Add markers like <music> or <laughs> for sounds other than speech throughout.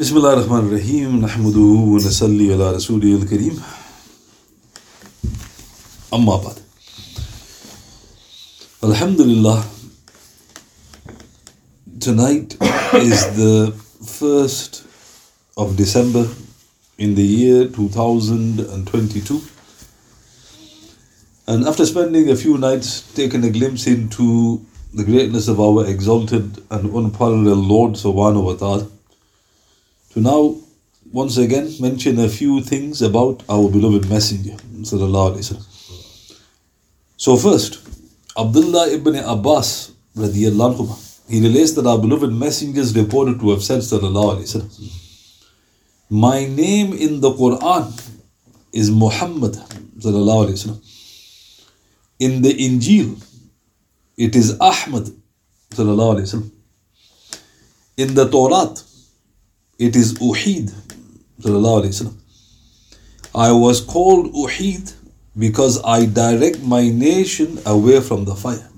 بسم الله الرحمن الرحيم نحمده ونصلي على رسوله الكريم أما بعد Alhamdulillah tonight is the 1st of December in the year 2022 and after spending a few nights taking a glimpse into the greatness of our exalted and unparalleled Lord subhanahu wa ta'ala to now once again mention a few things about our beloved Messenger. So, first, Abdullah ibn Abbas, he relates that our beloved messengers reported to have said, My name in the Quran is Muhammad. In the Injil, it is Ahmad. In the Torah, it is Uhid. I was called Uhid because I direct my nation away from the fire.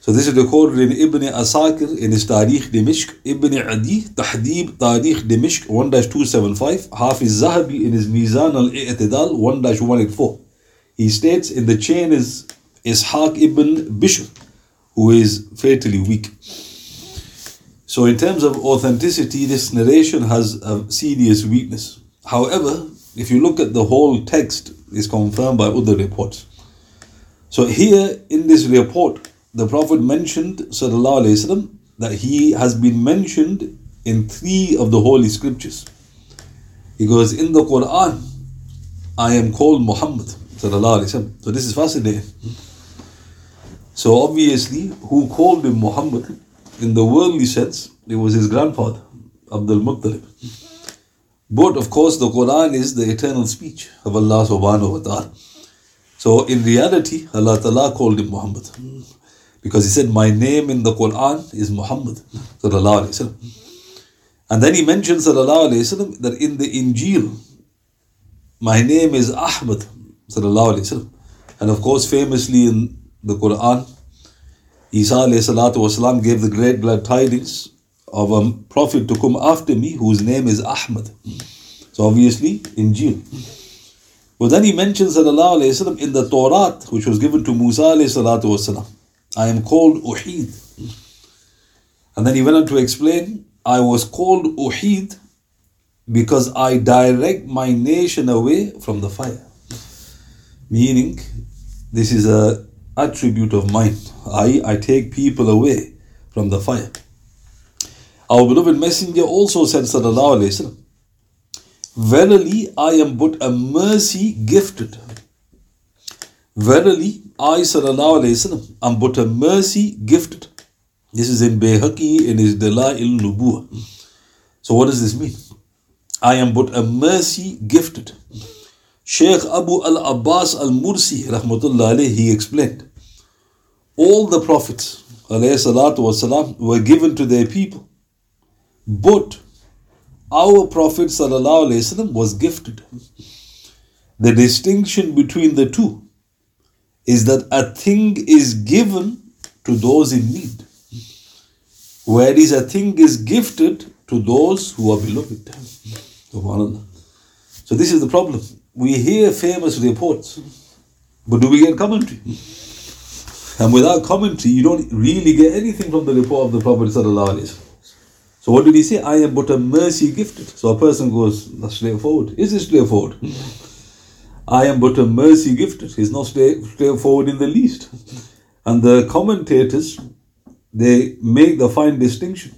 So this is recorded in Ibn Asakir in his Tarikh Dimishq, Ibn Adi, Tahdib Tarikh Dimishq 1-275, Hafiz Zahabi in his Mizan al-I'tidal 1-184. He states in the chain is Ishaq ibn Bishr, who is fatally weak. So, in terms of authenticity, this narration has a serious weakness. However, if you look at the whole text, it's confirmed by other reports. So, here in this report, the Prophet mentioned وسلم, that he has been mentioned in three of the Holy Scriptures. He goes, In the Quran, I am called Muhammad. So, this is fascinating. So, obviously, who called him Muhammad? In the worldly sense, it was his grandfather, Abdul Muttalib. But of course, the Quran is the eternal speech of Allah subhanahu wa ta'ala. So in reality, Allah Ta'ala called him Muhammad. Because he said, My name in the Quran is Muhammad. And then he mentions that in the Injil, my name is Ahmad. And of course, famously in the Quran, Isa والسلام, gave the great glad tidings of a prophet to come after me whose name is Ahmad. So obviously, Injil. But then he mentions وسلم, in the Torah, which was given to Musa والسلام, I am called Uhid. And then he went on to explain, I was called Uhid because I direct my nation away from the fire. Meaning, this is a attribute of mine. I, I take people away from the fire. Our beloved Messenger also said, Sallallahu Alaihi Wasallam, Verily, I am but a mercy gifted. Verily, I, Sallallahu Alaihi Wasallam, am but a mercy gifted. This is in Bayhaqi in his Dala'il Nubuwa. So, what does this mean? I am but a mercy gifted. Sheikh Abu al Abbas al Mursi, rahmatullah he explained all the prophets والسلام, were given to their people. But our Prophet وسلم, was gifted. The distinction between the two is that a thing is given to those in need, whereas a thing is gifted to those who are beloved. So, this is the problem. We hear famous reports, but do we get commentary? And without commentary, you don't really get anything from the report of the Prophet. So what did he say? I am but a mercy gifted. So a person goes, that's straightforward. Is it straightforward? I am but a mercy gifted. It's not straightforward in the least. And the commentators, they make the fine distinction.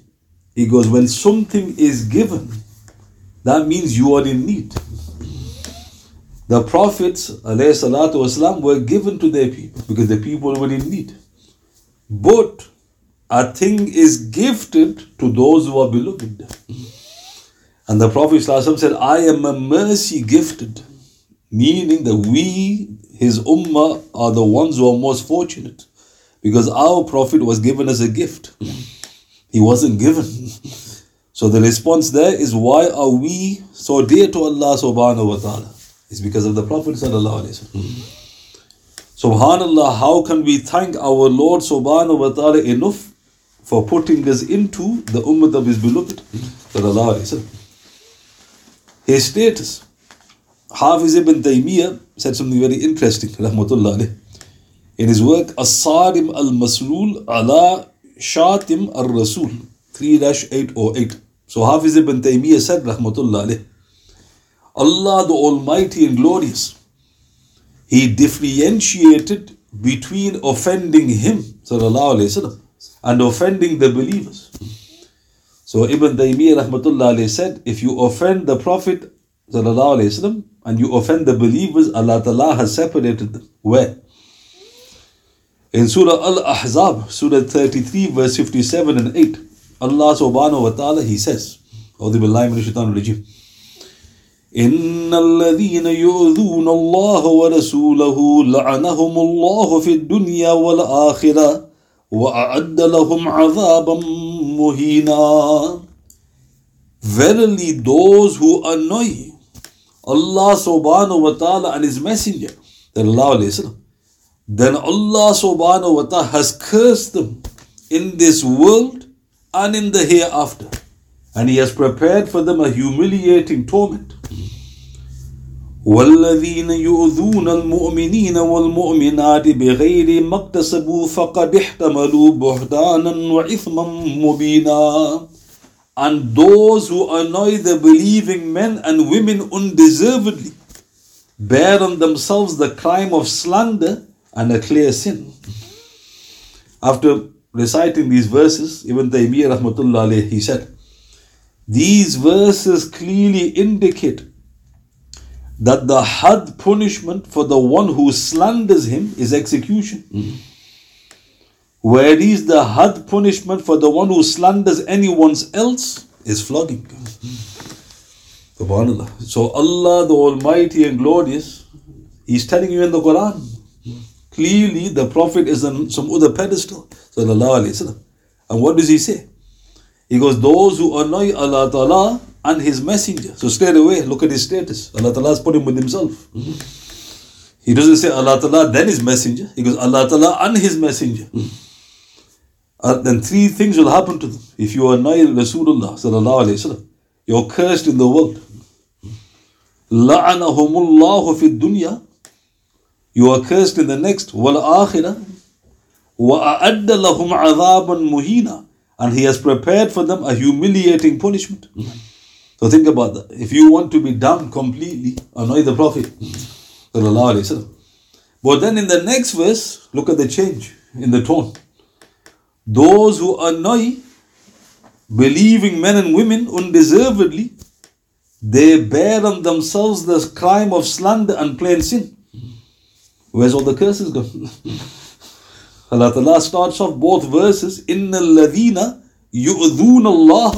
He goes, when something is given, that means you are in need The prophets والسلام, were given to their people because the people were in need. But a thing is gifted to those who are beloved. And the Prophet said, I am a mercy gifted, meaning that we, his ummah, are the ones who are most fortunate because our Prophet was given as a gift. He wasn't given. So the response there is why are we so dear to Allah subhanahu wa ta'ala? Is because of the Prophet. Subhanallah, how can we thank our Lord subhanahu wa ta'ala enough for putting us into the ummah of his beloved. His status. Hafiz ibn Taymiyyah said something very interesting. In his work, As-Sarim al-Maslul ala Shatim al-Rasul, 3-808. So Hafiz ibn Taymiyyah said, rahmatullah alayh, Allah the Almighty and Glorious, He differentiated between offending Him, sallallahu alayhi wasallam, and offending the believers. So Ibn Taymiyyah rahmatullah alayhi said, if you offend the Prophet sallallahu alayhi wasallam and you offend the believers, Allah Ta'ala has separated them. Where? In Surah Al-Ahzab, Surah 33, verse 57 and 8, Allah subhanahu wa ta'ala, He says, أعوذ بالله من الشيطان الرجيم إن الذين يؤذون الله ورسوله لعنهم الله في الدنيا والآخرة وأعد لهم عذابا مهينا Verily those who annoy Allah subhanahu wa ta'ala and His Messenger, then Allah subhanahu wa ta'ala has cursed them in this world and in the hereafter. and he has prepared for them a humiliating torment. والذين يؤذون المؤمنين والمؤمنات بغير ما اكتسبوا فقد احتملوا بهتانا وإثما مبينا And those who annoy the believing men and women undeservedly bear on themselves the crime of slander and a clear sin. After reciting these verses, Ibn Taymiyyah rahmatullah alayh, he said, these verses clearly indicate that the hadd punishment for the one who slanders him is execution. Mm-hmm. Whereas the hadd punishment for the one who slanders anyone else is flogging. Subhanallah. So Allah the Almighty and Glorious, He's telling you in the Quran. Clearly the Prophet is on some other pedestal. And what does he say? He goes, Those who annoy Allah Ta'ala and His Messenger. So straight away, look at his status. Allah Ta'ala has put him with himself. <laughs> He doesn't say Allah Ta'ala then His Messenger. He goes, Allah Ta'ala and His Messenger. <laughs> Uh, then three things will happen to them. If you annoy Rasulullah sallallahu alayhi wasallam, you're cursed in the world. La'anahumullahu fi dunya. You are cursed in the next. Wal akhirah. وَأَعَدَّ لَهُمْ عَذَابًا muhina, and He has prepared for them a humiliating punishment. So think about that. If you want to be done completely, annoy the Prophet. But then in the next verse, look at the change in the tone. Those who annoy believing men and women undeservedly, they bear on themselves the crime of slander and plain sin. Where's all the curses gone? <laughs> Allah Ta'ala starts off both verses, إِنَّ الَّذِينَ يُؤْذُونَ اللَّهَ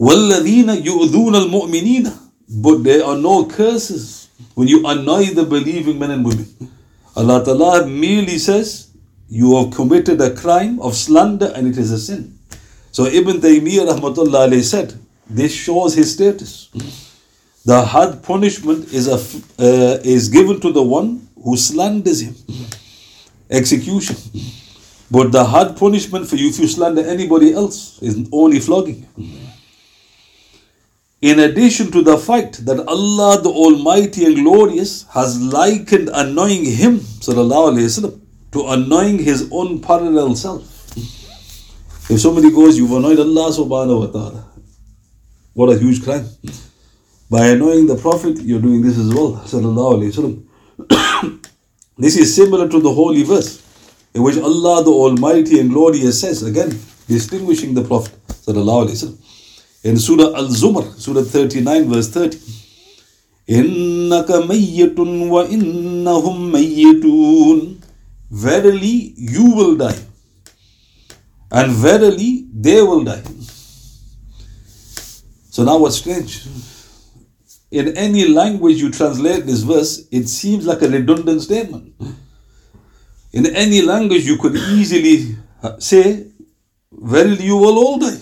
وَالَّذِينَ يُؤْذُونَ الْمُؤْمِنِينَ But there are no curses when you annoy the believing men and women. Allah Ta'ala merely says, you have committed a crime of slander and it is a sin. So Ibn Taymiyyah rahmatullah said, this shows his status. The had punishment is, a, uh, is given to the one who slanders him. Execution. But the hard punishment for you if you slander anybody else is only flogging. In addition to the fact that Allah the Almighty and Glorious has likened annoying Him, wasallam, to annoying his own parallel self. If somebody goes, You've annoyed Allah subhanahu wa ta'ala, what a huge crime. By annoying the Prophet, you're doing this as well. this is similar to the holy verse in which Allah the Almighty and Glorious says, again, distinguishing the Prophet. In Surah Al Zumar, Surah 39, verse 30. إنك ميت وإنهم ميتون Verily you will die, and verily they will die. So now what's strange? In any language you translate this verse, it seems like a redundant statement. In any language you could easily say, Verily you will all die.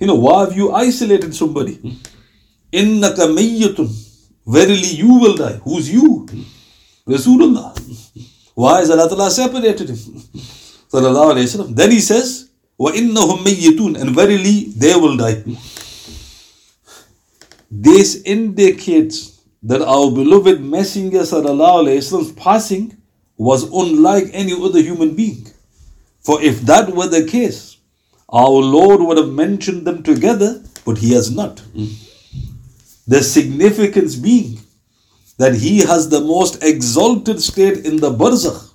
You know, why have you isolated somebody? Innaka mayyatun. Verily you will die. Who's you? Rasulullah. Why is Allah Ta'ala separated him? Sallallahu <laughs> alayhi wasallam. Then he says, وَإِنَّهُمْ مَيِّتُونَ And verily they will die. This indicates that our beloved Messenger Sallallahu passing was unlike any other human being. For if that were the case, our Lord would have mentioned them together, but He has not. The significance being that He has the most exalted state in the barzakh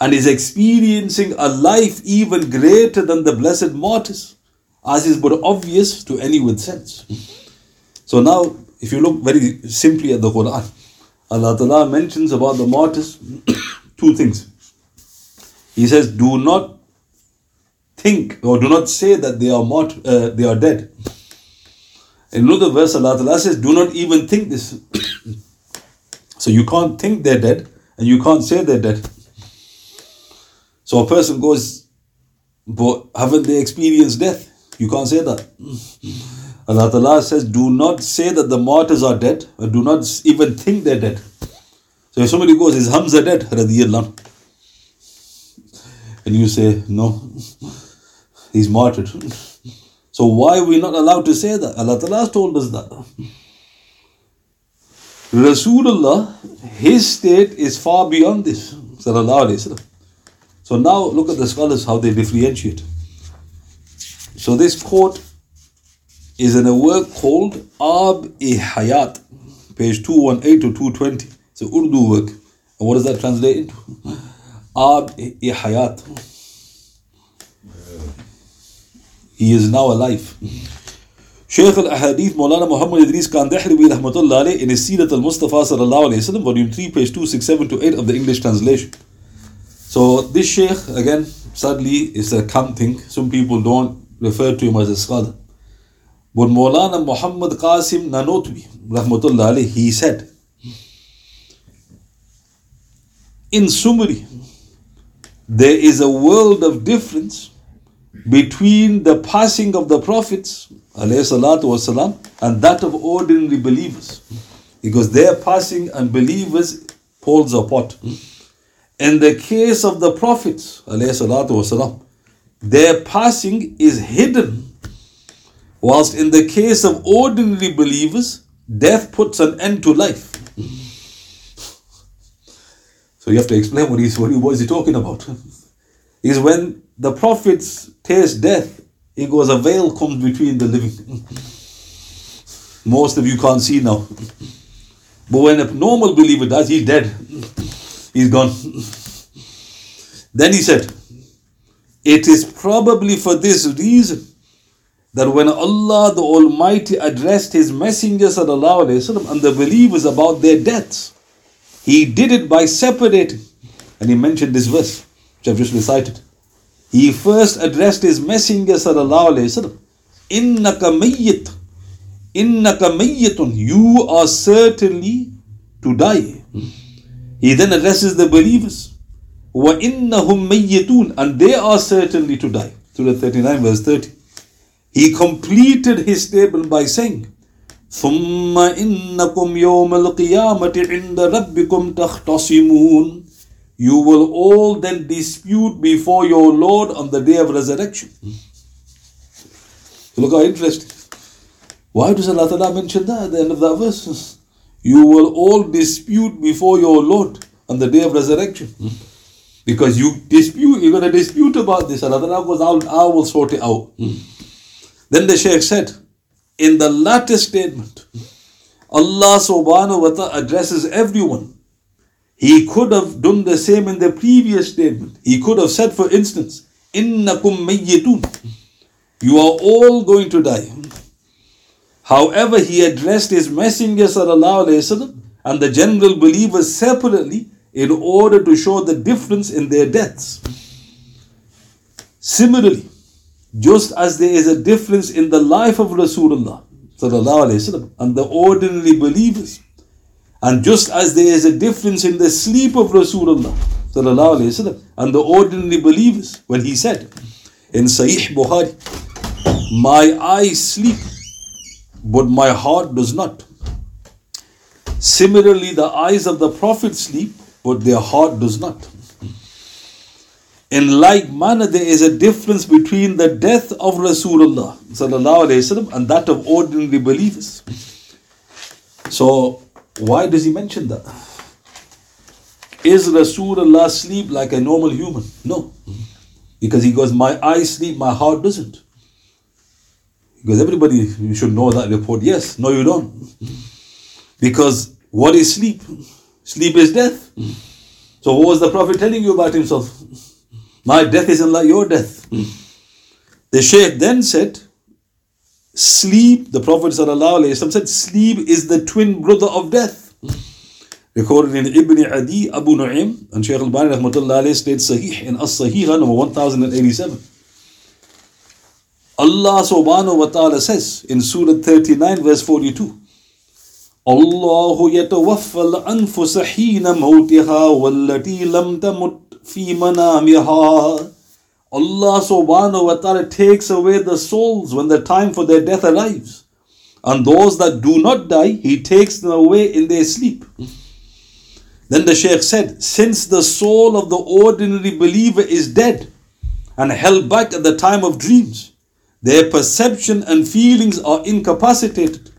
and is experiencing a life even greater than the blessed martyrs, as is but obvious to any with sense. So now, if you look very simply at the Quran, Allah Ta'ala mentions about the martyrs <coughs> two things. He says, do not think or do not say that they are mort- uh, they are dead. In another verse, Allah Ta'ala says, do not even think this. <coughs> so you can't think they're dead and you can't say they're dead. So a person goes, but haven't they experienced death? You can't say that. Allah Ta'ala says, do not say that the martyrs are dead, or do not even think they're dead. So if somebody goes, is Hamza dead? Radiyallahu. And you say, no, he's martyred. So why are we not allowed to say that? Allah Ta'ala has told us that. Rasulullah, his state is far beyond this. So now look at the scholars how they differentiate. So this quote is in a work called Ab-i Hayat, page 218 to 220. It's an Urdu work. And what does that translate into? Ab-i Hayat. He is now alive. Shaykh al-Ahadith Maulana Muhammad Idris Kandhlawi rahmatullah alayh in his Sirat al-Mustafa sallallahu alayhi wasallam, volume 3, page 267 to 8 of the English translation. So this Shaykh, again, sadly, is a camp thing. Some people don't refer to him as a scholar But Maulana Muhammad Qasim Nanotwi, rahmatullah alayh, he said, in summary, there is a world of difference between the passing of the prophets والسلام, and that of ordinary believers. Because their passing and believers poles apart. In the case of the prophets, والسلام, their passing is hidden. Whilst in the case of ordinary believers, death puts an end to life. So you have to explain what he's what, he, what is he talking about. is when the prophets taste death, he goes, a veil comes between the living. Most of you can't see now. But when a normal believer dies, he's dead. He's gone. Then he said, It is probably for this reason that when Allah the Almighty addressed His messengers وسلم, and the believers about their deaths, He did it by separating. And He mentioned this verse, which I've just recited. He first addressed His messenger sallallahu alaihi wasallam, "Innaka mayyit, innaka mayyitun. You are certainly to die." He then addresses the believers, "Wa innahum mayyitun," and they are certainly to die. Surah 39, verse 30. He completed his statement by saying, ثم إنكم يوم القيامة عند ربكم تختصمون you will all then dispute before your Lord on the day of resurrection. Look how interesting. Why does Allah Ta'ala mention that at the end of that verse? You will all dispute before your Lord on the day of resurrection. Because you dispute, you're going to dispute about this. Allah Ta'ala goes, I'll, I will sort it out. Then the Shaykh said, in the latter statement, Allah subhanahu wa ta'ala addresses everyone he could have done the same in the previous statement. He could have said, for instance, Innakum mayyitun. You are all going to die. However, he addressed his messenger وسلم, and the general believers separately in order to show the difference in their deaths. Similarly, just as there is a difference in the life of Rasulullah وسلم, and the ordinary believers, and just as there is a difference in the sleep of Rasulullah وسلم, and the ordinary believers, when he said in Sahih Bukhari, My eyes sleep, but my heart does not. Similarly, the eyes of the Prophet sleep, but their heart does not. In like manner, there is a difference between the death of Rasulullah وسلم, and that of ordinary believers. So, why does he mention that? Is Rasulullah sleep like a normal human? No. Because he goes, My eyes sleep, my heart doesn't. Because everybody you should know that report. Yes, no, you don't. Because what is sleep? Sleep is death. So, what was the Prophet telling you about himself? My death isn't like your death. Hmm. the Shaykh then said, Sleep, the Prophet said, sleep is the twin brother of death. Recorded in Ibn Adi Abu Nu'im and Shaykh al-Albani rahmatullahi states Sahih in As-Sahiha number 1087. Allah subhanahu wa ta'ala says in Surah 39 verse 42, Allah يتوفى الأنفس حين موتها والتي لم تمت fi manamiha. Allah subhanahu wa ta'ala takes away the souls when the time for their death arrives. And those that do not die, He takes them away in their sleep. Then the Shaykh said, Since the soul of the ordinary believer is dead and held back at the time of dreams, their perception and feelings are incapacitated.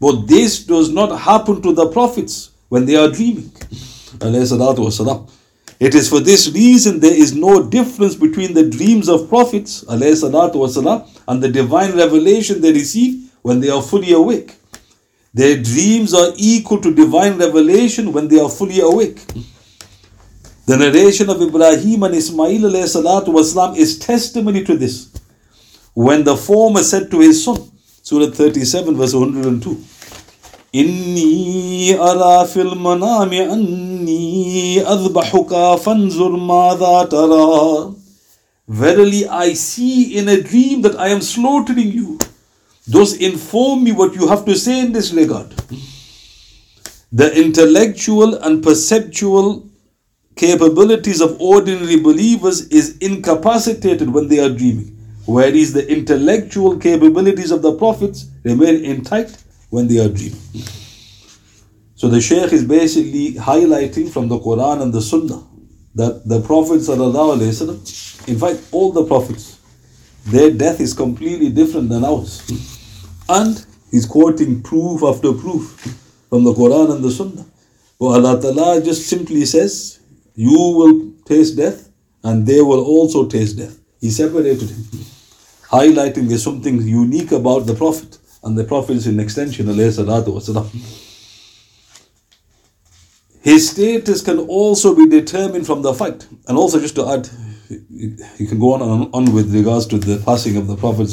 But this does not happen to the prophets when they are dreaming. It is for this reason there is no difference between the dreams of prophets والسلام, and the divine revelation they receive when they are fully awake. Their dreams are equal to divine revelation when they are fully awake. The narration of Ibrahim and Ismail والسلام, is testimony to this. When the former said to his son, Surah 37, verse 102, إني أرى في المنام أني أذبحك فانظر ماذا ترى Verily I see in a dream that I am slaughtering you. Thus inform me what you have to say in this regard. The intellectual and perceptual capabilities of ordinary believers is incapacitated when they are dreaming, whereas the intellectual capabilities of the prophets remain intact when they are dreaming. So the Shaykh is basically highlighting from the Quran and the Sunnah that the Prophet وسلم, in fact all the prophets, their death is completely different than ours. And he's quoting proof after proof from the Quran and the Sunnah. But Allah Ta'ala just simply says, You will taste death and they will also taste death. He separated him, highlighting there's something unique about the Prophet and the Prophet is in extension, His status can also be determined from the fact, and also just to add, you can go on and on with regards to the passing of the Prophet.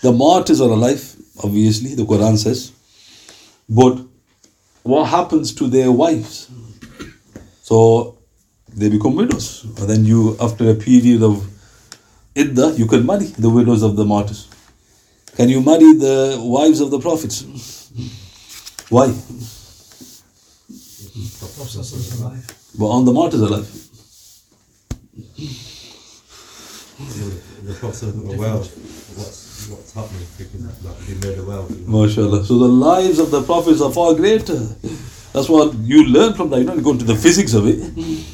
The martyrs are alive, obviously, the Quran says, but what happens to their wives? So they become widows, and then you, after a period of iddah, you can marry the widows of the martyrs. Can you marry the wives of the prophets? Why? The prophet is alive. But on the martyrs alive. The prophets are well. What's, what's happening? Because like, made a well. MashaAllah. So the lives of the prophets are far greater. That's what you learn from that. You don't go into the physics of it.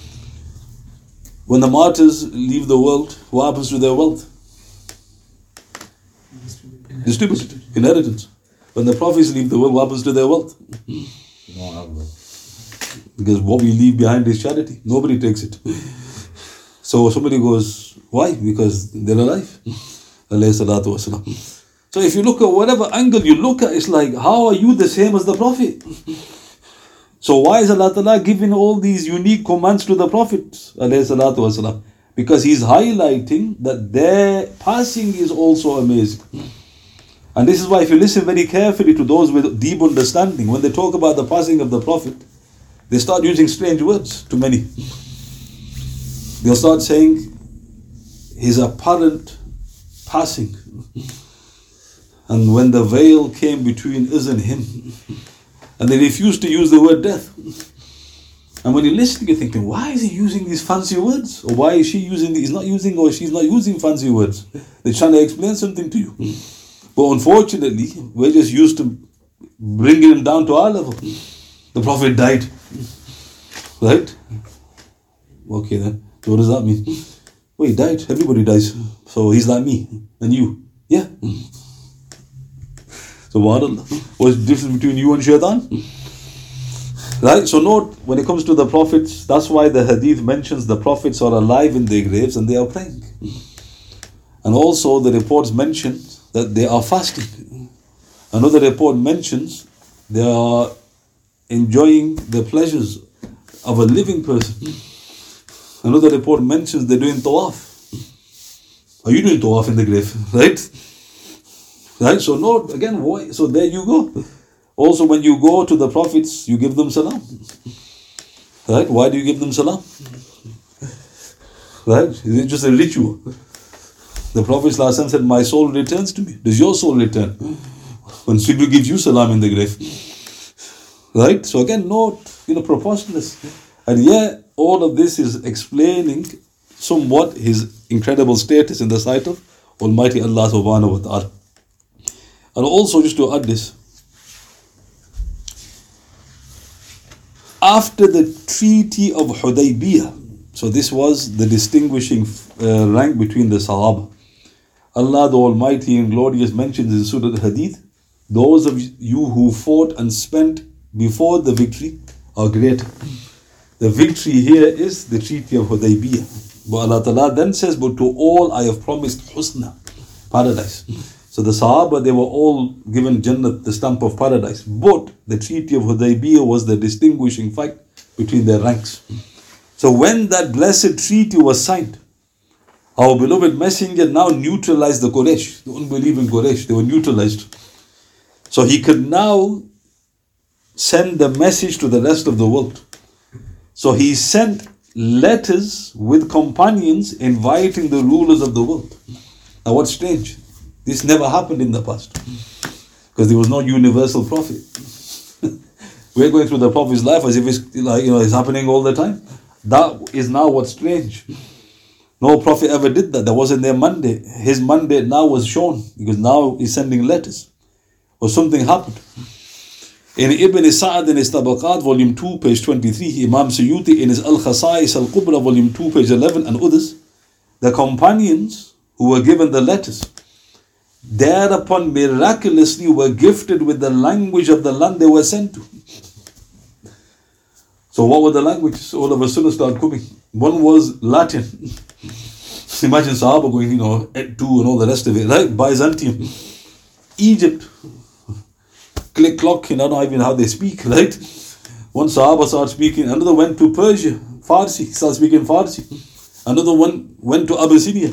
When the martyrs leave the world, what happens to their wealth? Distributed, inheritance. When the prophets leave the world, what happens to their wealth? Because what we leave behind is charity. Nobody takes it. So somebody goes, why? Because they're alive. So if you look at whatever angle you look at, it's like, how are you the same as the Prophet? So why is Allah Ta'ala giving all these unique commands to the Prophet? Because He's highlighting that their passing is also amazing. And this is why, if you listen very carefully to those with deep understanding, when they talk about the passing of the Prophet, they start using strange words to many. They'll start saying, His apparent passing. And when the veil came between us and Him, and they refused to use the word death. And when you listen, you're thinking, why is he using these fancy words? Or why is she using, he's not using, or she's not using fancy words? They're trying to explain something to you. But unfortunately, we're just used to bringing them down to our level. The Prophet died. Right? Okay then. So what does that mean? Well, he died. Everybody dies. So he's like me and you. Yeah. So what? What's the difference between you and shaitan? Right? So note, when it comes to the prophets, that's why the hadith mentions the prophets are alive in their graves and they are praying. And also the reports mention that they are fasting. Another report mentions they are enjoying the pleasures of a living person. Another report mentions they're doing tawaf. Are you doing tawaf in the grave? <laughs> Right? Right? So no, again, why? So there you go. Also, when you go to the prophets, you give them salam. Right? Why do you give them salam? Right? Is it just a ritual? The Prophet said, My soul returns to me. Does your soul return? When people gives you salam in the grave. Right? So again, note, you know, proportionless. And yet, all of this is explaining somewhat his incredible status in the sight of Almighty Allah subhanahu wa ta'ala. And also, just to add this, after the Treaty of Hudaybiyah, so this was the distinguishing uh, rank between the Sahaba. Allah the Almighty and Glorious mentions in Surah Al-Hadid, those of you who fought and spent before the victory are great. The victory here is the Treaty of Hudaybiyah. But Allah Ta'ala then says, But to all I have promised Husna, paradise. So the Sahaba, they were all given Jannat, the stamp of paradise. But the Treaty of Hudaybiyah was the distinguishing fact between their ranks. So when that blessed treaty was signed, our beloved messenger now neutralized the Quraysh, the unbelieving Quraysh. They were neutralized. So he could now send the message to the rest of the world. So he sent letters with companions inviting the rulers of the world. Now, what's strange? This never happened in the past because there was no universal prophet. <laughs> We're going through the prophet's life as if it's like you know it's happening all the time. That is now what's strange. No prophet ever did that. That wasn't their mandate. His mandate now was shown because now he's sending letters. Or something happened. In Ibn Sa'ad in his Tabaqat, volume 2, page 23, Imam Suyuti in his Al Khasa'is Al Kubra, volume 2, page 11, and others, the companions who were given the letters, thereupon miraculously were gifted with the language of the land they were sent to. So, what were the languages? All of a sudden started coming. One was Latin. Imagine Sahaba going, you know, at two and all the rest of it, right? Byzantium, Egypt, click clock, know, not even know how they speak, right? One Sahaba started speaking, another went to Persia, Farsi, started speaking Farsi. Another one went to Abyssinia,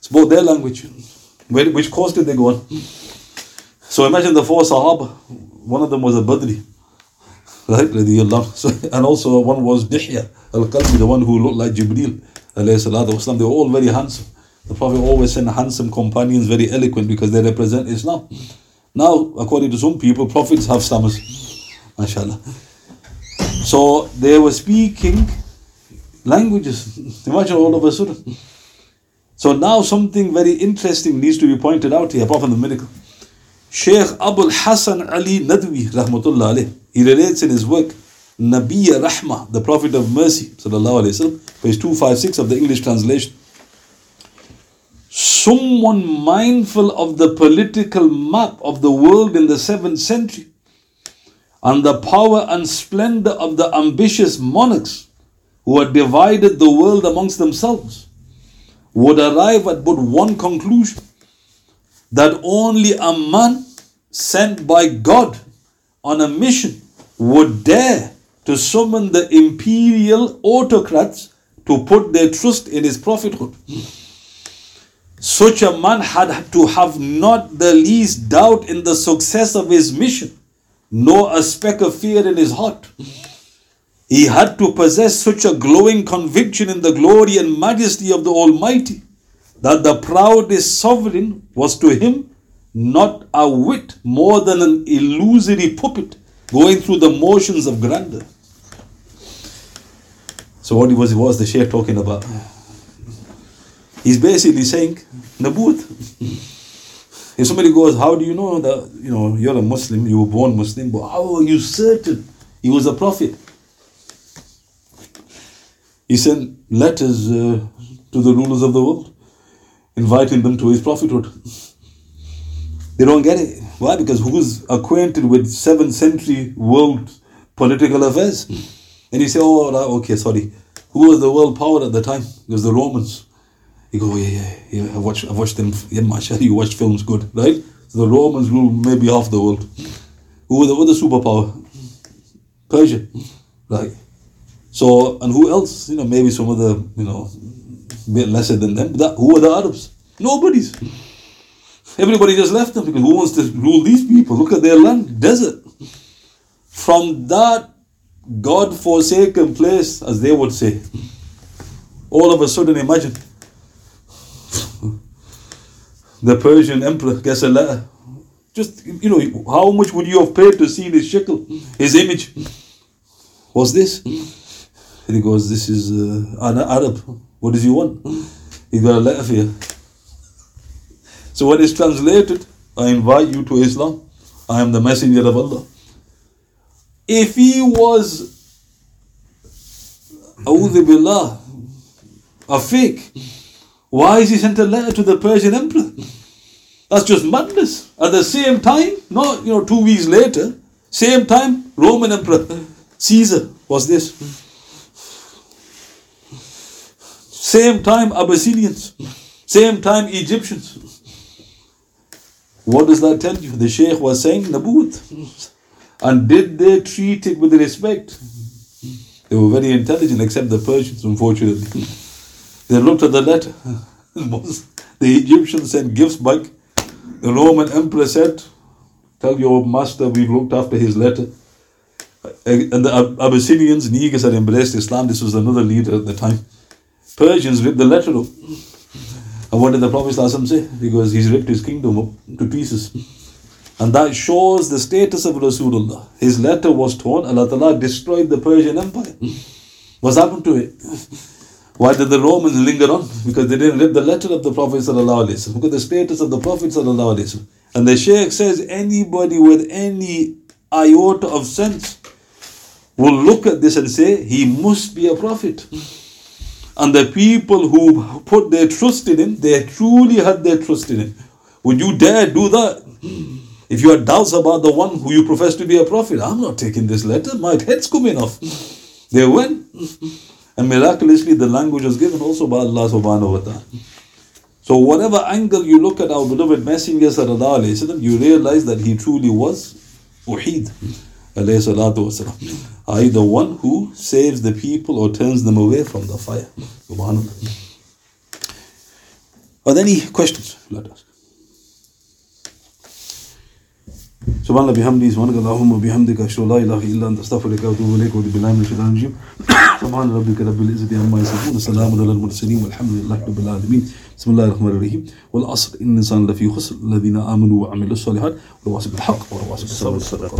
spoke their language. Where, which course did they go on? So imagine the four Sahaba. One of them was a Badri, right? So, and also one was Dihya al Kalbi, the one who looked like Jibril. Wasalam. They were all very handsome. The Prophet always sent handsome companions, very eloquent, because they represent Islam. Now, according to some people, prophets have stammers. MashaAllah. So they were speaking languages. Imagine all of a sudden. So now something very interesting needs to be pointed out here, apart from the miracle. Sheikh Abul Hassan Ali Nadwi, rahmatullah alayh, he relates in his work, Nabiya Rahmah, the Prophet of Mercy, wasallam, page 256 of the English translation. Someone mindful of the political map of the world in the 7th century and the power and splendor of the ambitious monarchs who had divided the world amongst themselves would arrive at but one conclusion that only a man sent by God on a mission would dare to summon the imperial autocrats to put their trust in his prophethood. Such a man had to have not the least doubt in the success of his mission, nor a speck of fear in his heart. He had to possess such a glowing conviction in the glory and majesty of the Almighty that the proudest sovereign was to him not a whit more than an illusory puppet going through the motions of grandeur. So what was was the Shaykh talking about? He's basically saying Naboot. <laughs> If somebody goes, How do you know that you know you're a Muslim, you were born Muslim, but how are you certain he was a prophet? He sent letters uh, to the rulers of the world, inviting them to his prophethood. <laughs> They don't get it. Why? Because who's acquainted with 7th century world political affairs? And you say, oh, right, okay, sorry. Who was the world power at the time? It was the Romans. You go, oh, yeah, yeah, yeah. I watched, I've watched them. Yeah, mashallah, <laughs> you watched films, good, right? So the Romans ruled maybe half the world. Who were the other superpower? Persia, right? So, and who else? You know, maybe some other, you know, bit lesser than them. That, who are the Arabs? Nobody's. Everybody just left them because who wants to rule these people? Look at their land, desert. From that God forsaken place, as they would say, all of a sudden, imagine the Persian emperor gets a letter. Just, you know, how much would you have paid to see his shikl, his image? What's this? And he goes, This is uh, an Arab. What does he want? He got a letter for you. So when it's translated, I invite you to Islam. I am the messenger of Allah. If he was Billah, a fake, why is he sent a letter to the Persian emperor? That's just madness. At the same time, not you know, two weeks later, same time, Roman emperor Caesar was this. Same time, Abyssinians. Same time, Egyptians. What does that tell you? The Sheikh was saying Naboot. And did they treat it with respect? They were very intelligent, except the Persians, unfortunately. They looked at the letter. <laughs> the Egyptians sent gifts back. The Roman emperor said, Tell your master we've looked after his letter. And the Abyssinians, Negus had embraced Islam. This was another leader at the time. Persians ripped the letter up. And what did the Prophet say? Because he's ripped his kingdom up to pieces. And that shows the status of Rasulullah. His letter was torn. Allah Ta'ala destroyed the Persian Empire. Hmm. What's happened to it? <laughs> Why did the Romans linger on? Because they didn't read the letter of the Prophet. Look at the status of the Prophet ﷺ. And the Shaykh says anybody with any iota of sense will look at this and say, he must be a prophet. And the people who put their trust in him, they truly had their trust in him. Would you dare do that? Hmm. If you have doubts about the one who you profess to be a prophet, I'm not taking this letter, my head's coming off. They went. And miraculously, the language was given also by Allah subhanahu wa ta'ala. So, whatever angle you look at our beloved Messenger, وسلم, you realize that he truly was Wahid. I.e., the one who saves the people or turns them away from the fire. Subhanallah. Are there any questions? Let us. سبحان الله بحمده سبحانك اللهم وبحمدك أشهد أن لا إله إلا أنت أستغفرك وأتوب إليك وأعوذ بالله من الشيطان الرجيم. <coughs> سبحان ربك رب العزة عما يصفون السلام على المرسلين والحمد لله رب العالمين. بسم الله الرحمن الرحيم. والعصر إن الإنسان لفي خسر الذين آمنوا وعملوا الصالحات والواصل بالحق والواصل بالصبر.